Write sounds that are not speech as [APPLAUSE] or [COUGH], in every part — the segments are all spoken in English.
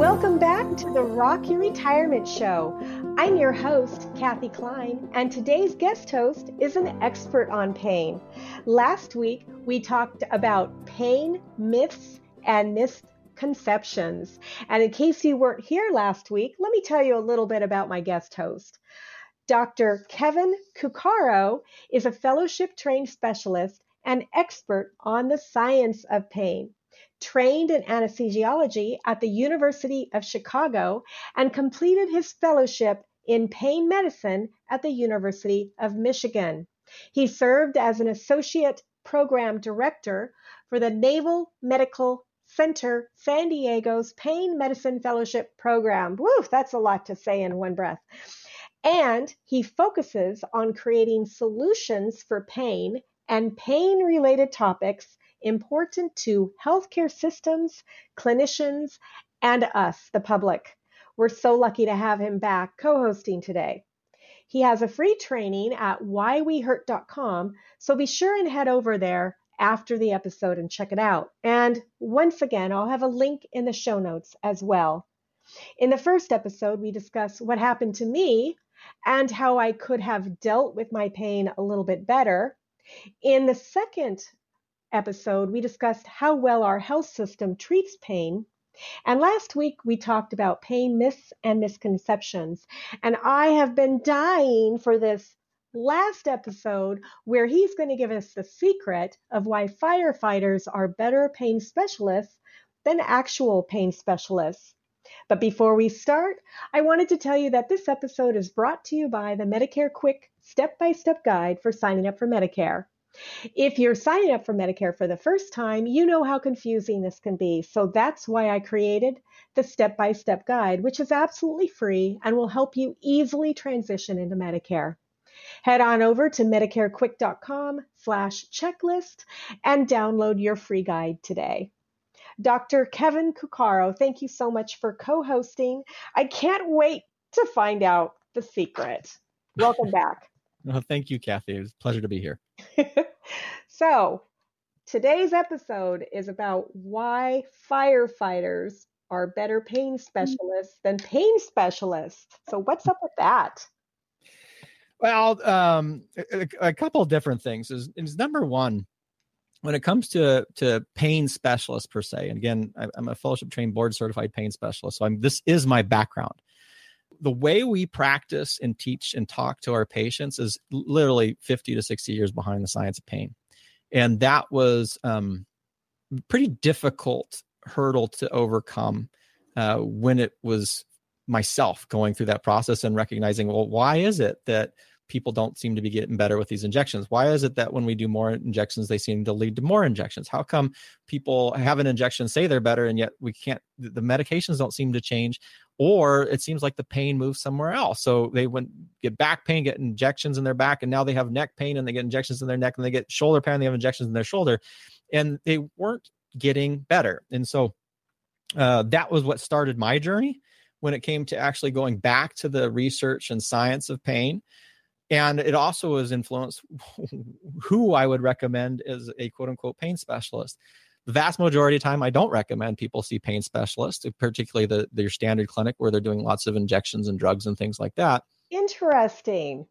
Welcome back to the Rock Your Retirement Show. I'm your host, Kathy Klein, and today's guest host is an expert on pain. Last week, we talked about pain myths and misconceptions. And in case you weren't here last week, let me tell you a little bit about my guest host. Dr. Kevin Cuccaro is a fellowship trained specialist and expert on the science of pain trained in anesthesiology at the University of Chicago, and completed his fellowship in pain medicine at the University of Michigan. He served as an associate program director for the Naval Medical Center San Diego's Pain Medicine Fellowship Program. Woo, that's a lot to say in one breath. And he focuses on creating solutions for pain and pain related topics important to healthcare systems, clinicians, and us, the public. We're so lucky to have him back co hosting today. He has a free training at whywehurt.com, so be sure and head over there after the episode and check it out. And once again, I'll have a link in the show notes as well. In the first episode, we discuss what happened to me and how I could have dealt with my pain a little bit better. In the second episode, we discussed how well our health system treats pain. And last week, we talked about pain myths and misconceptions. And I have been dying for this last episode where he's going to give us the secret of why firefighters are better pain specialists than actual pain specialists. But before we start, I wanted to tell you that this episode is brought to you by the Medicare Quick Step by Step Guide for signing up for Medicare. If you're signing up for Medicare for the first time, you know how confusing this can be. So that's why I created the step by step guide, which is absolutely free and will help you easily transition into Medicare. Head on over to medicarequick.com slash checklist and download your free guide today. Dr. Kevin Cuccaro, thank you so much for co-hosting. I can't wait to find out the secret. Welcome back. Well, thank you, Kathy. It was a pleasure to be here. [LAUGHS] so, today's episode is about why firefighters are better pain specialists than pain specialists. So, what's up with that? Well, um, a, a, couple of different things. Is, is number one, when it comes to to pain specialists per se, and again, I, I'm a fellowship trained board certified pain specialist, so I'm this is my background the way we practice and teach and talk to our patients is literally 50 to 60 years behind the science of pain. And that was um, pretty difficult hurdle to overcome uh, when it was myself going through that process and recognizing, well, why is it that people don't seem to be getting better with these injections? Why is it that when we do more injections, they seem to lead to more injections? How come people have an injection, say they're better, and yet we can't, the medications don't seem to change? Or it seems like the pain moves somewhere else. So they went get back pain, get injections in their back, and now they have neck pain and they get injections in their neck, and they get shoulder pain, they have injections in their shoulder, and they weren't getting better. And so uh, that was what started my journey when it came to actually going back to the research and science of pain. And it also has influenced [LAUGHS] who I would recommend as a quote unquote pain specialist. The vast majority of time, I don't recommend people see pain specialists, particularly the their standard clinic where they're doing lots of injections and drugs and things like that. Interesting.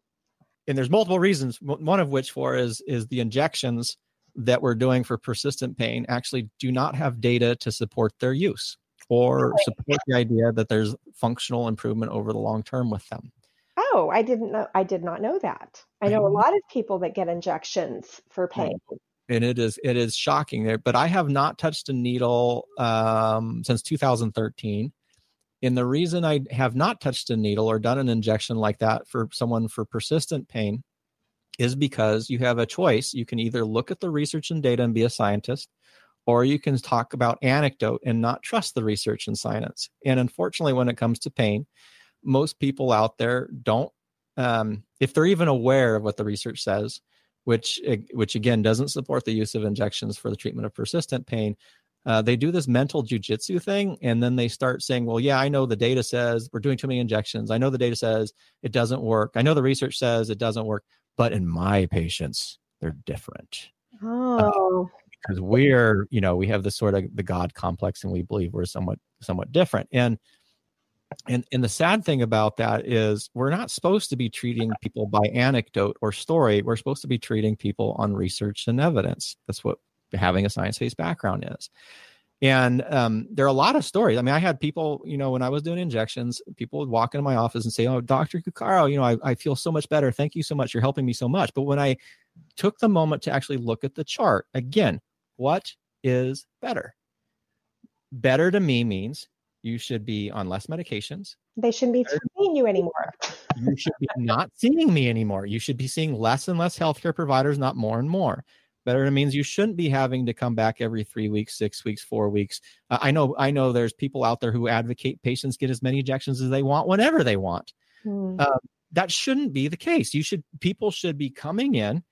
And there's multiple reasons. One of which for is is the injections that we're doing for persistent pain actually do not have data to support their use or support the idea that there's functional improvement over the long term with them. Oh, I didn't know. I did not know that. I know a lot of people that get injections for pain. And it is it is shocking there, but I have not touched a needle um, since 2013. And the reason I have not touched a needle or done an injection like that for someone for persistent pain is because you have a choice. You can either look at the research and data and be a scientist, or you can talk about anecdote and not trust the research and science. And unfortunately, when it comes to pain, most people out there don't, um, if they're even aware of what the research says, which which again doesn't support the use of injections for the treatment of persistent pain. Uh, they do this mental jujitsu thing, and then they start saying, "Well, yeah, I know the data says we're doing too many injections. I know the data says it doesn't work. I know the research says it doesn't work." but in my patients they're different oh uh, because we're you know we have the sort of the god complex and we believe we're somewhat somewhat different and and and the sad thing about that is we're not supposed to be treating people by anecdote or story we're supposed to be treating people on research and evidence that's what having a science-based background is and um, there are a lot of stories. I mean, I had people, you know, when I was doing injections, people would walk into my office and say, "Oh, Doctor Cuccaro, you know, I, I feel so much better. Thank you so much. You're helping me so much." But when I took the moment to actually look at the chart again, what is better? Better to me means you should be on less medications. They shouldn't be seeing you anymore. [LAUGHS] you should be not seeing me anymore. You should be seeing less and less healthcare providers, not more and more better it means you shouldn't be having to come back every three weeks six weeks four weeks uh, i know i know there's people out there who advocate patients get as many injections as they want whenever they want mm. uh, that shouldn't be the case you should people should be coming in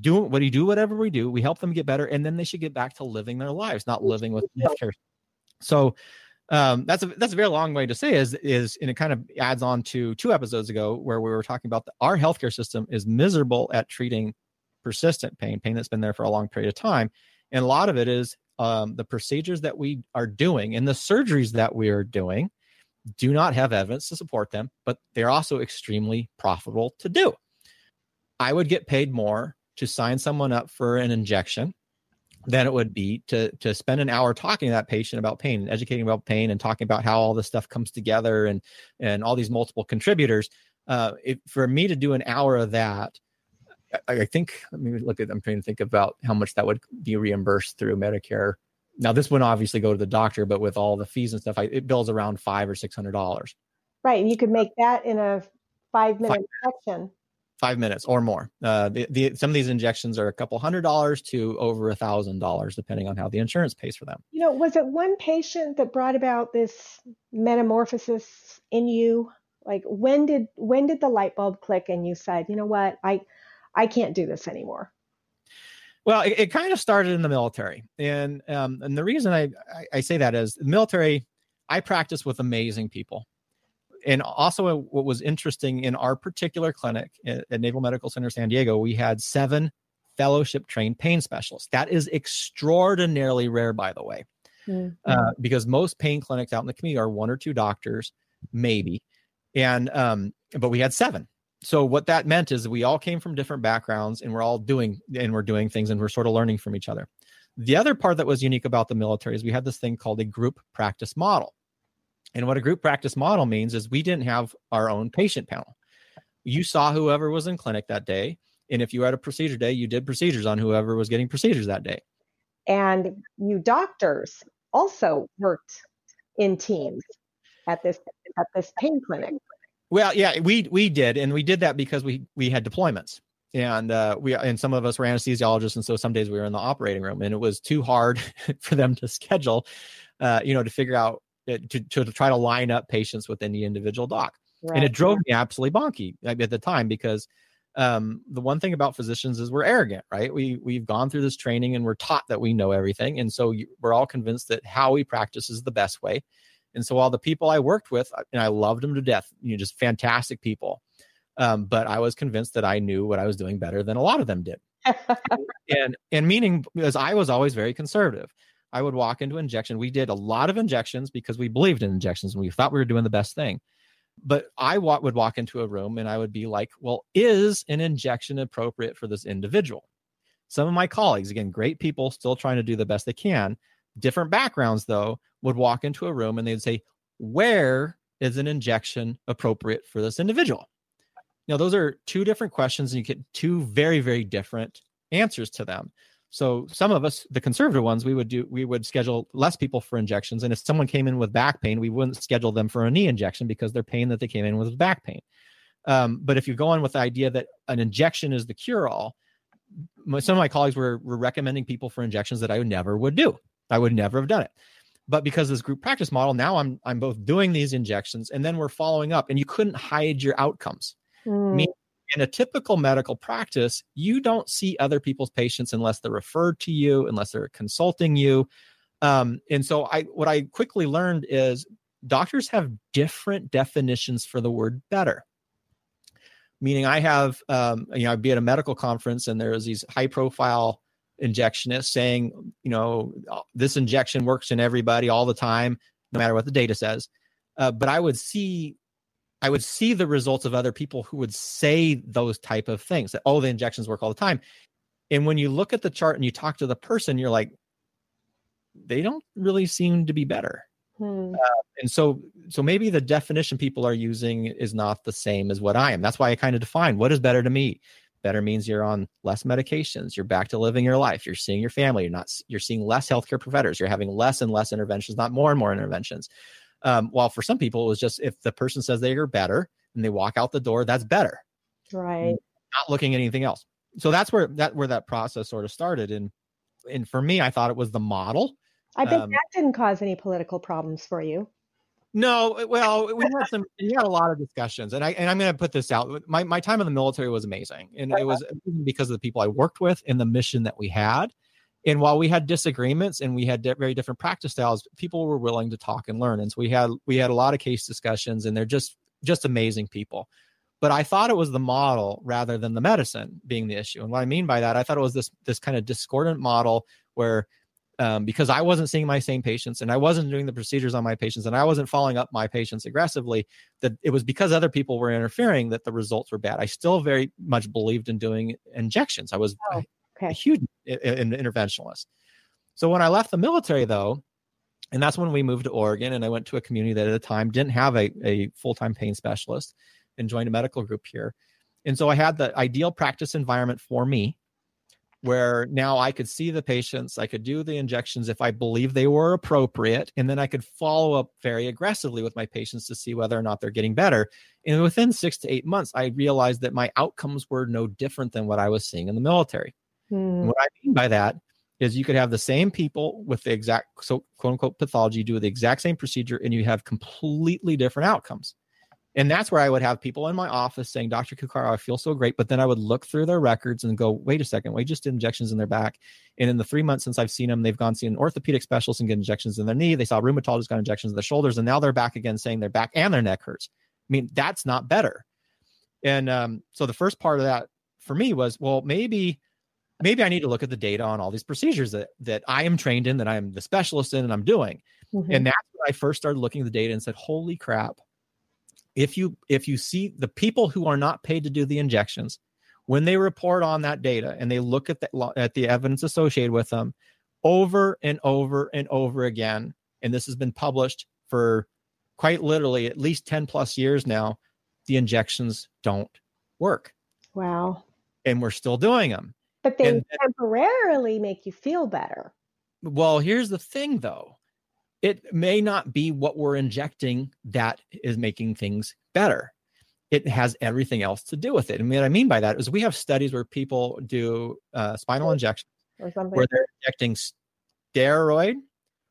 doing what do you do whatever we do we help them get better and then they should get back to living their lives not living with healthcare so um, that's a that's a very long way to say is is and it kind of adds on to two episodes ago where we were talking about the, our healthcare system is miserable at treating persistent pain, pain that's been there for a long period of time. And a lot of it is um, the procedures that we are doing and the surgeries that we are doing do not have evidence to support them, but they're also extremely profitable to do. I would get paid more to sign someone up for an injection than it would be to to spend an hour talking to that patient about pain and educating about pain and talking about how all this stuff comes together and and all these multiple contributors. Uh, if, for me to do an hour of that I, I think let me look at I'm trying to think about how much that would be reimbursed through Medicare. Now this wouldn't obviously go to the doctor, but with all the fees and stuff, I, it bills around five or six hundred dollars. Right, and you could make that in a five minute section. Five minutes or more. Uh, the, the, some of these injections are a couple hundred dollars to over a thousand dollars, depending on how the insurance pays for them. You know, was it one patient that brought about this metamorphosis in you? Like when did when did the light bulb click and you said, you know what, I I can't do this anymore? Well, it, it kind of started in the military, and um, and the reason I, I, I say that is the military. I practice with amazing people, and also what was interesting in our particular clinic at, at Naval Medical Center San Diego, we had seven fellowship trained pain specialists. That is extraordinarily rare, by the way, mm-hmm. uh, because most pain clinics out in the community are one or two doctors, maybe, and um, but we had seven so what that meant is we all came from different backgrounds and we're all doing and we're doing things and we're sort of learning from each other the other part that was unique about the military is we had this thing called a group practice model and what a group practice model means is we didn't have our own patient panel. You saw whoever was in clinic that day and if you had a procedure day you did procedures on whoever was getting procedures that day. And you doctors also worked in teams at this at this pain clinic. Well, yeah, we we did, and we did that because we we had deployments, and uh, we and some of us were anesthesiologists, and so some days we were in the operating room, and it was too hard [LAUGHS] for them to schedule, uh, you know, to figure out to to try to line up patients within the individual doc, right. and it drove me absolutely bonky at the time because um, the one thing about physicians is we're arrogant, right? We we've gone through this training and we're taught that we know everything, and so we're all convinced that how we practice is the best way. And so, all the people I worked with, and I loved them to death, you know, just fantastic people, um, but I was convinced that I knew what I was doing better than a lot of them did. [LAUGHS] and and meaning because I was always very conservative. I would walk into injection. We did a lot of injections because we believed in injections and we thought we were doing the best thing but I would walk into a room and I would be like, well, is an injection appropriate for this individual? Some of my colleagues, again, great people, still trying to do the best they can, different backgrounds though, would walk into a room and they'd say, where is an injection appropriate for this individual? Now, those are two different questions and you get two very, very different answers to them. So some of us, the conservative ones, we would do we would schedule less people for injections. And if someone came in with back pain, we wouldn't schedule them for a knee injection because their pain that they came in with was back pain. Um, but if you go on with the idea that an injection is the cure all, some of my colleagues were, were recommending people for injections that I never would do. I would never have done it. But because this group practice model, now I'm I'm both doing these injections and then we're following up, and you couldn't hide your outcomes. Mm in a typical medical practice, you don't see other people's patients unless they're referred to you, unless they're consulting you. Um, and so I what I quickly learned is doctors have different definitions for the word better. Meaning I have um, you know, I'd be at a medical conference and there's these high profile injectionists saying, you know, this injection works in everybody all the time, no matter what the data says. Uh, but I would see I would see the results of other people who would say those type of things that, oh, the injections work all the time. And when you look at the chart and you talk to the person, you're like, they don't really seem to be better. Hmm. Uh, and so, so maybe the definition people are using is not the same as what I am. That's why I kind of define what is better to me. Better means you're on less medications. You're back to living your life. You're seeing your family. You're not. You're seeing less healthcare providers. You're having less and less interventions, not more and more interventions. Um, while for some people, it was just if the person says they are better and they walk out the door, that's better. Right. Not looking at anything else. So that's where that where that process sort of started. And and for me, I thought it was the model. I bet um, that didn't cause any political problems for you. No, well, we had some. We had a lot of discussions, and I and I'm going to put this out. My my time in the military was amazing, and it was because of the people I worked with and the mission that we had. And while we had disagreements and we had very different practice styles, people were willing to talk and learn. And so we had we had a lot of case discussions, and they're just just amazing people. But I thought it was the model rather than the medicine being the issue. And what I mean by that, I thought it was this this kind of discordant model where um, because I wasn't seeing my same patients and I wasn't doing the procedures on my patients and I wasn't following up my patients aggressively, that it was because other people were interfering that the results were bad. I still very much believed in doing injections. I was oh. Okay. A huge in, interventionalist. So when I left the military, though, and that's when we moved to Oregon, and I went to a community that at the time didn't have a, a full time pain specialist and joined a medical group here. And so I had the ideal practice environment for me where now I could see the patients, I could do the injections if I believe they were appropriate, and then I could follow up very aggressively with my patients to see whether or not they're getting better. And within six to eight months, I realized that my outcomes were no different than what I was seeing in the military. Hmm. What I mean by that is you could have the same people with the exact so quote unquote pathology do the exact same procedure and you have completely different outcomes. And that's where I would have people in my office saying, Dr. Cuccaro, I feel so great. But then I would look through their records and go, wait a second, we just did injections in their back. And in the three months since I've seen them, they've gone see an orthopedic specialist and get injections in their knee. They saw rheumatologist got injections in their shoulders. And now they're back again saying their back and their neck hurts. I mean, that's not better. And um, so the first part of that for me was, well, maybe maybe I need to look at the data on all these procedures that that I am trained in, that I am the specialist in, and I'm doing. Mm-hmm. And that's when I first started looking at the data and said, "Holy crap! If you if you see the people who are not paid to do the injections, when they report on that data and they look at the at the evidence associated with them, over and over and over again, and this has been published for quite literally at least 10 plus years now, the injections don't work. Wow. And we're still doing them. But they and, temporarily make you feel better. Well, here's the thing though. It may not be what we're injecting that is making things better. It has everything else to do with it. And what I mean by that is we have studies where people do uh, spinal injections where they're injecting steroid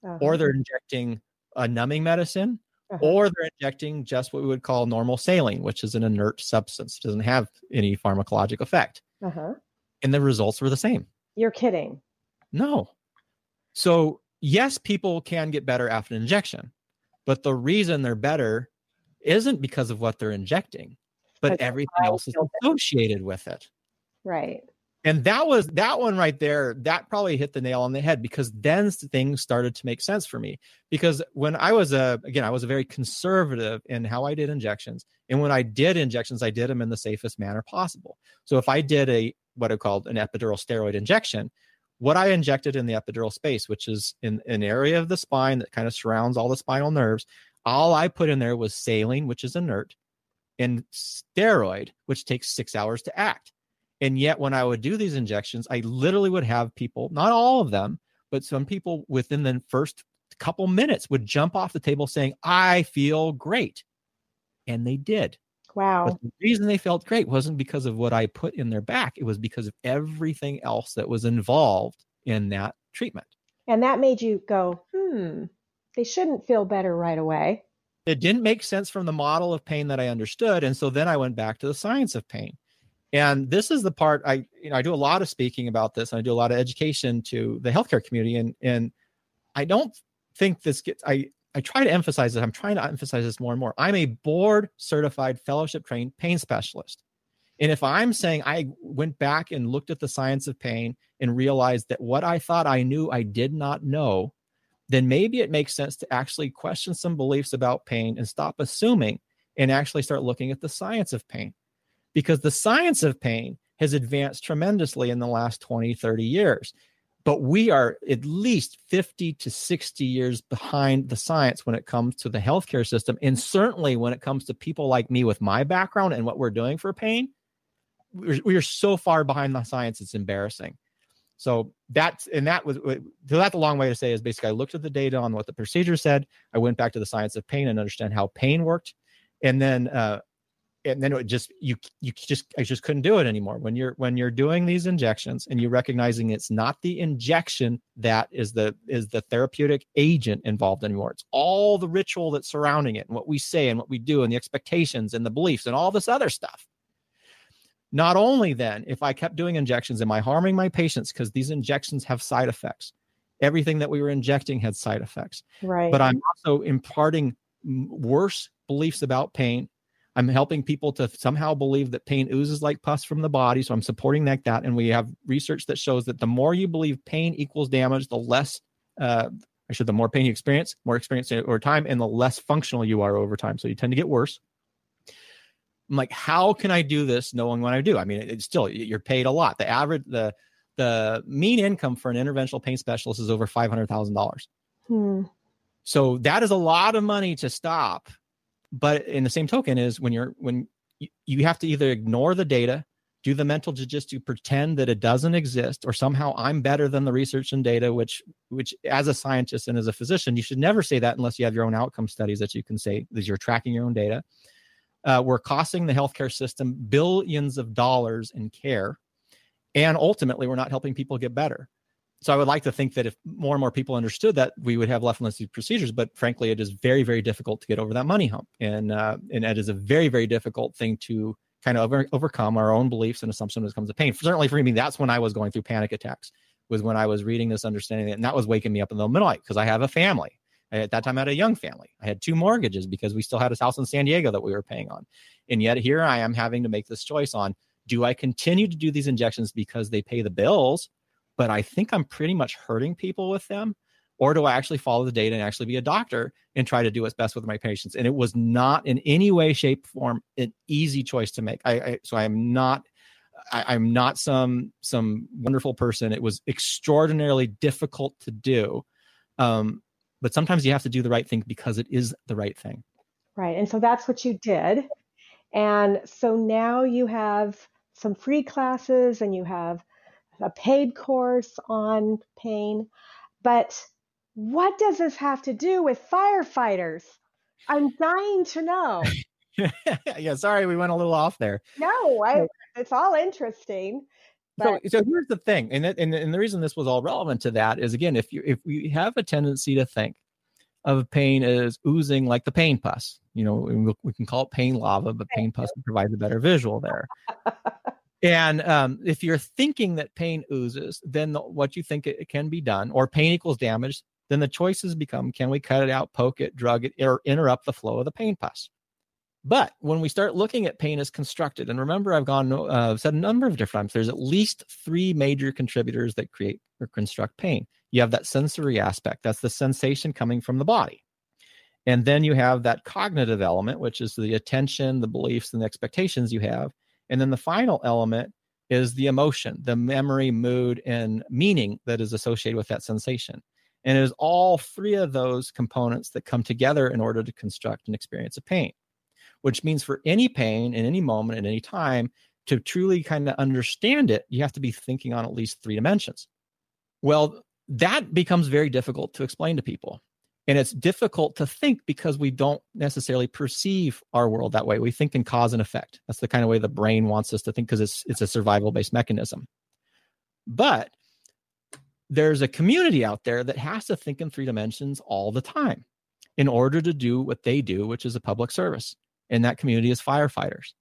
uh-huh. or they're injecting a numbing medicine uh-huh. or they're injecting just what we would call normal saline, which is an inert substance, doesn't have any pharmacologic effect. Uh-huh. And the results were the same. You're kidding. No. So, yes, people can get better after an injection, but the reason they're better isn't because of what they're injecting, but everything else is associated with it. Right and that was that one right there that probably hit the nail on the head because then things started to make sense for me. Because when i was a again i was a very conservative in how i did injections. And when i did injections i did them in the safest manner possible. So if i did a what i called an epidural steroid injection what i injected in the epidural space which is in an area of the spine that kind of surrounds all the spinal nerves all i put in there was saline which is inert and steroid which takes six hours to act and yet, when I would do these injections, I literally would have people, not all of them, but some people within the first couple minutes would jump off the table saying, I feel great. And they did. Wow. But the reason they felt great wasn't because of what I put in their back, it was because of everything else that was involved in that treatment. And that made you go, hmm, they shouldn't feel better right away. It didn't make sense from the model of pain that I understood. And so then I went back to the science of pain. And this is the part I, you know, I do a lot of speaking about this. And I do a lot of education to the healthcare community, and and I don't think this gets. I I try to emphasize this. I'm trying to emphasize this more and more. I'm a board certified, fellowship trained pain specialist. And if I'm saying I went back and looked at the science of pain and realized that what I thought I knew I did not know, then maybe it makes sense to actually question some beliefs about pain and stop assuming and actually start looking at the science of pain because the science of pain has advanced tremendously in the last 20, 30 years. But we are at least 50 to 60 years behind the science when it comes to the healthcare system. And certainly when it comes to people like me with my background and what we're doing for pain, we are so far behind the science, it's embarrassing. So that's and that was so that's a long way to say is basically I looked at the data on what the procedure said. I went back to the science of pain and understand how pain worked, and then uh, and then it just you you just I just couldn't do it anymore. When you're when you're doing these injections and you're recognizing it's not the injection that is the is the therapeutic agent involved anymore. It's all the ritual that's surrounding it and what we say and what we do and the expectations and the beliefs and all this other stuff. Not only then, if I kept doing injections, am I harming my patients because these injections have side effects? Everything that we were injecting had side effects. Right. But I'm also imparting worse beliefs about pain I'm helping people to somehow believe that pain oozes like pus from the body. So I'm supporting that. that. And we have research that shows that the more you believe pain equals damage, the less, uh, actually, the more pain you experience, more experience over time, and the less functional you are over time. So you tend to get worse. I'm like, how can I do this knowing what I do? I mean, it's still, you're paid a lot. The average, the, the mean income for an interventional pain specialist is over $500,000. Hmm. So that is a lot of money to stop but in the same token is when you're when you, have to either ignore the data do the mental just to pretend that it doesn't exist or somehow i'm better than the research and data which which as a scientist and as a physician you should never say that unless you have your own outcome studies that you can say that you're tracking your own data. Uh, we're costing the healthcare system billions of dollars in care and ultimately we're not helping people get better so I would like to think that if more and more people understood that, we would have less and less procedures. But frankly, it is very, very difficult to get over that money hump, and uh, and it is a very, very difficult thing to kind of over, overcome our own beliefs and assumptions when it comes to pain. Certainly for me, that's when I was going through panic attacks. Was when I was reading this, understanding it, and that was waking me up in the middle of the night because I have a family. At that time, I had a young family. I had two mortgages because we still had a house in San Diego that we were paying on, and yet here I am having to make this choice on: do I continue to do these injections because they pay the bills? But I think I'm pretty much hurting people with them? Or do I actually follow the data and actually be a doctor and try to do what's best with my patients? And it was not in any way, shape, form an easy choice to make. I, I so I am not I, am not some some wonderful person. It was extraordinarily difficult to do. Um, but sometimes you have to do the right thing because it is the right thing. Right. And so that's what you did. And so now you have some free classes and you have a paid course on pain. But what does this have to do with firefighters? I'm dying to know. [LAUGHS] yeah, sorry, we went a little off there. No, I, it's all interesting. But... So, so here's the thing, and, and and the reason this was all relevant to that is again, if you if we have a tendency to think of pain as oozing like the pain pus. You know, we can call it pain lava, but pain pus provides a better visual there. [LAUGHS] and um, if you're thinking that pain oozes, then the, what you think it, it can be done, or pain equals damage, then the choices become can we cut it out, poke it, drug it, or interrupt the flow of the pain pus? But when we start looking at pain as constructed, and remember, I've gone uh, said a number of different times, there's at least three major contributors that create or construct pain. You have that sensory aspect, that's the sensation coming from the body. And then you have that cognitive element, which is the attention, the beliefs, and the expectations you have. And then the final element is the emotion, the memory, mood, and meaning that is associated with that sensation. And it is all three of those components that come together in order to construct an experience of pain, which means for any pain in any moment at any time, to truly kind of understand it, you have to be thinking on at least three dimensions. Well, that becomes very difficult to explain to people. And it's difficult to think because we don't necessarily perceive our world that way. We think in cause and effect. That's the kind of way the brain wants us to think because it's it's a survival based mechanism. But there's a community out there that has to think in three dimensions all the time in order to do what they do, which is a public service. And that community is firefighters.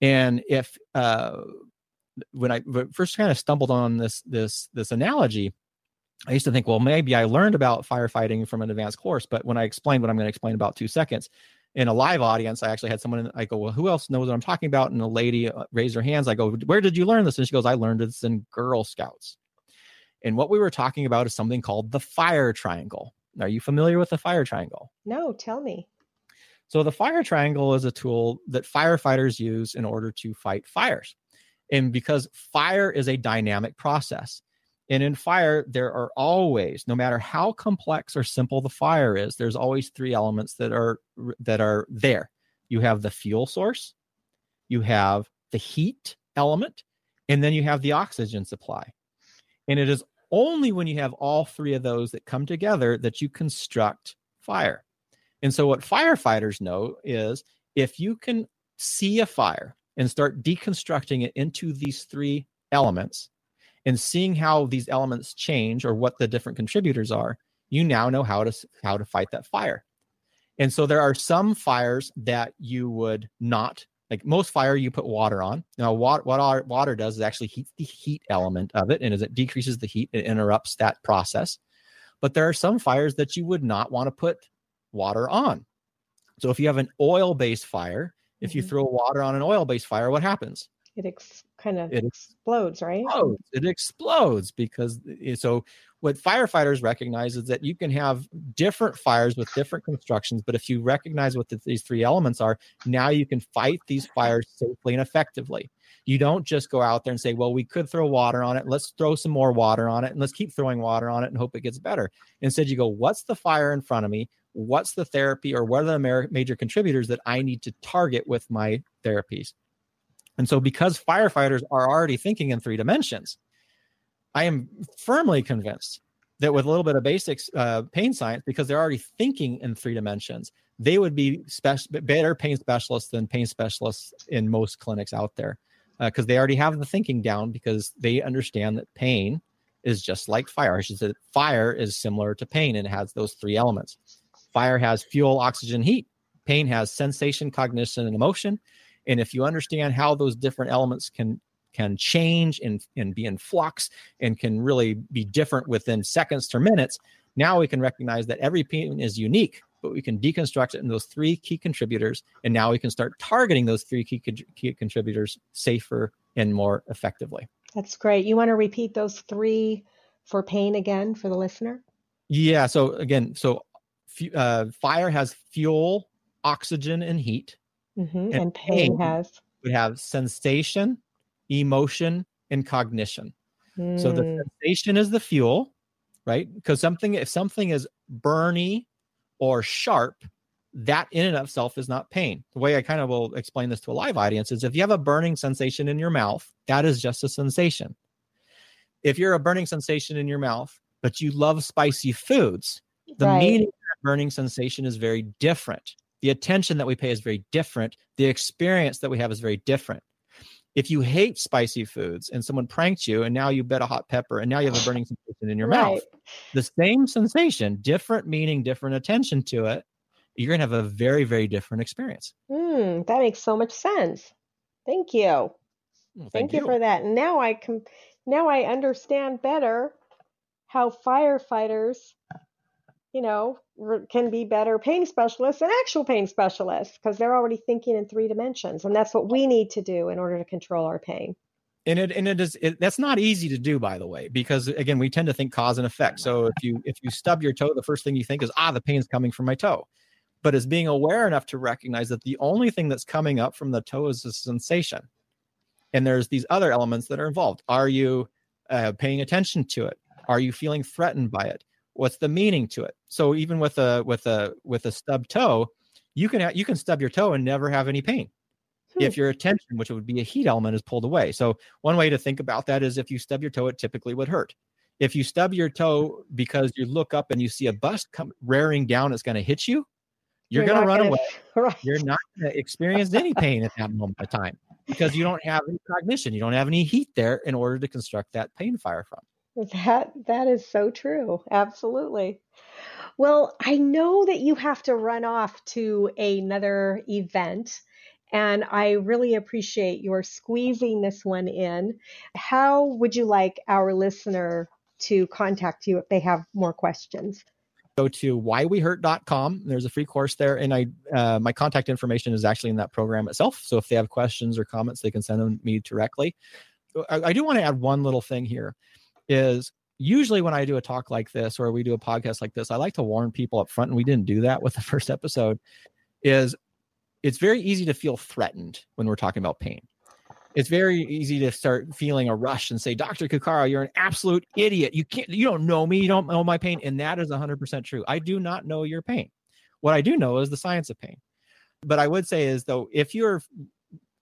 And if uh, when I first kind of stumbled on this this this analogy, I used to think, well, maybe I learned about firefighting from an advanced course, but when I explained what I'm going to explain about two seconds in a live audience, I actually had someone. I go, well, who else knows what I'm talking about? And a lady uh, raised her hands. I go, where did you learn this? And she goes, I learned this in Girl Scouts. And what we were talking about is something called the fire triangle. Are you familiar with the fire triangle? No, tell me. So the fire triangle is a tool that firefighters use in order to fight fires. And because fire is a dynamic process, and in fire, there are always, no matter how complex or simple the fire is, there's always three elements that are that are there. You have the fuel source, you have the heat element, and then you have the oxygen supply. And it is only when you have all three of those that come together that you construct fire. And so, what firefighters know is if you can see a fire and start deconstructing it into these three elements, and seeing how these elements change or what the different contributors are, you now know how to how to fight that fire. And so there are some fires that you would not like most fire you put water on. Now what what our water does is actually heat the heat element of it and as it decreases the heat it interrupts that process. But there are some fires that you would not want to put water on. So if you have an oil-based fire, if you mm-hmm. throw water on an oil-based fire, what happens? It ex- kind of it explodes, right? Explodes. It explodes because so what firefighters recognize is that you can have different fires with different constructions, but if you recognize what the, these three elements are, now you can fight these fires safely and effectively. You don't just go out there and say, well, we could throw water on it. Let's throw some more water on it and let's keep throwing water on it and hope it gets better. Instead, you go, what's the fire in front of me? What's the therapy or what are the major contributors that I need to target with my therapies? And so, because firefighters are already thinking in three dimensions, I am firmly convinced that with a little bit of basics uh, pain science, because they're already thinking in three dimensions, they would be better pain specialists than pain specialists in most clinics out there because uh, they already have the thinking down because they understand that pain is just like fire. I should fire is similar to pain and has those three elements. Fire has fuel, oxygen, heat. Pain has sensation, cognition, and emotion. And if you understand how those different elements can can change and, and be in flux and can really be different within seconds to minutes, now we can recognize that every pain is unique, but we can deconstruct it in those three key contributors. And now we can start targeting those three key, key contributors safer and more effectively. That's great. You want to repeat those three for pain again for the listener? Yeah. So again, so uh, fire has fuel, oxygen, and heat. Mm-hmm. And, and, pain, pain has would have sensation, emotion, and cognition. Mm. So the hmm. sensation is the fuel, right? Because something if something is burny or sharp, that in and of itself is not pain. The way I kind of will explain this to a live audience is if you have a burning sensation in your mouth, that is just a sensation. If you're a burning sensation in your mouth, but you love spicy foods, the right. meaning of that burning sensation is very different the attention that we pay is very different the experience that we have is very different if you hate spicy foods and someone pranked you and now you bet a hot pepper and now you have a [SIGHS] burning sensation in your right. mouth the same sensation, different meaning, different attention to it, you're going to have a very, very different experience. Mm, that makes so much sense. Thank you. Well, thank, thank you. you for that. Now I can now I understand better how firefighters, you know, can be better pain specialists than actual pain specialists because they're already thinking in three dimensions, and that's what we need to do in order to control our pain. And it and it is it, that's not easy to do by the way because again we tend to think cause and effect. So if you if you stub your toe the first thing you think is ah the pain's coming from my toe. But as being aware enough to recognize that the only thing that's coming up from the toe is a sensation. And there's these other elements that are involved. Are you uh, paying attention to it? Are you feeling threatened by it what's the meaning to it so even with a with a with a stub toe you can you can stub your toe and never have any pain hmm. if your attention which would be a heat element is pulled away so one way to think about that is if you stub your toe it typically would hurt if you stub your toe because you look up and you see a bus come rearing down it's going to hit you you're, you're going to run gonna, away. [LAUGHS] Right. You're not going to experience any pain at that moment of time because you don't have any cognition. You don't have any heat there in order to construct that pain fire from. That that is so true. Absolutely. Well, I know that you have to run off to another event and I really appreciate your squeezing this one in. How would you like our listener to contact you if they have more questions? go to whywehurt.com. There's a free course there, and I uh, my contact information is actually in that program itself. So if they have questions or comments, they can send them me directly. I, I do want to add one little thing here. Is usually when I do a talk like this or we do a podcast like this, I like to warn people up front, and we didn't do that with [LAUGHS] the first episode. Is it's very easy to feel threatened when we're talking about pain it's very easy to start feeling a rush and say, Dr. Cuccaro, you're an absolute idiot. You can't, you don't know me. You don't know my pain. And that is 100% true. I do not know your pain. What I do know is the science of pain. But I would say is though, if you're,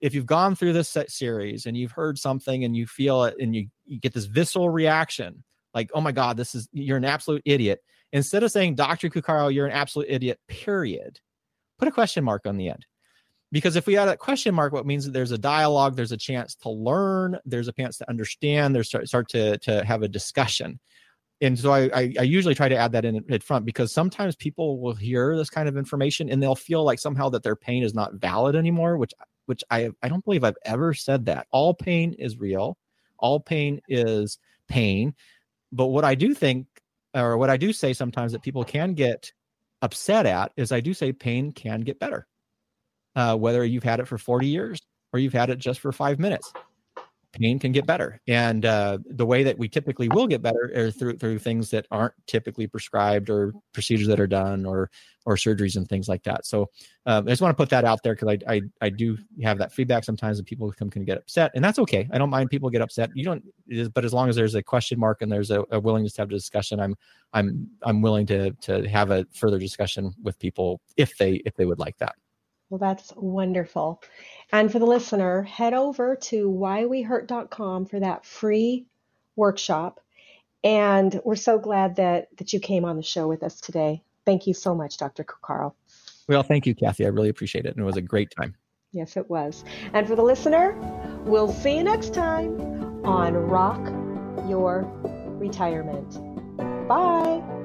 if you've gone through this series and you've heard something and you feel it and you, you get this visceral reaction, like, oh my God, this is, you're an absolute idiot. Instead of saying, Dr. Cuccaro, you're an absolute idiot, period, put a question mark on the end because if we add a question mark what means that there's a dialogue there's a chance to learn there's a chance to understand there's start, start to to have a discussion and so I, I, I usually try to add that in at front because sometimes people will hear this kind of information and they'll feel like somehow that their pain is not valid anymore which which i i don't believe i've ever said that. All pain is real. All pain is pain. But what i do think or what i do say sometimes that people can get upset at is i do say pain can get better. Uh, whether you've had it for 40 years or you've had it just for five minutes. Pain can get better, and uh, the way that we typically will get better is through through things that aren't typically prescribed or procedures that are done or or surgeries and things like that. So um, I just want to put that out there because I, I I do have that feedback sometimes, and people come can get upset, and that's okay. I don't mind people get upset. You don't, but as long as there's a question mark and there's a, a willingness to have a discussion, I'm I'm I'm willing to to have a further discussion with people if they if they would like that. Well, that's wonderful. And for the listener, head over to whywehurt.com for that free workshop. And we're so glad that that you came on the show with us today. Thank you so much, Dr. Cuccaro. Well, thank you, Kathy. I really appreciate it. And it was a great time. Yes, it was. And for the listener, we'll see you next time on Rock Your Retirement. Bye.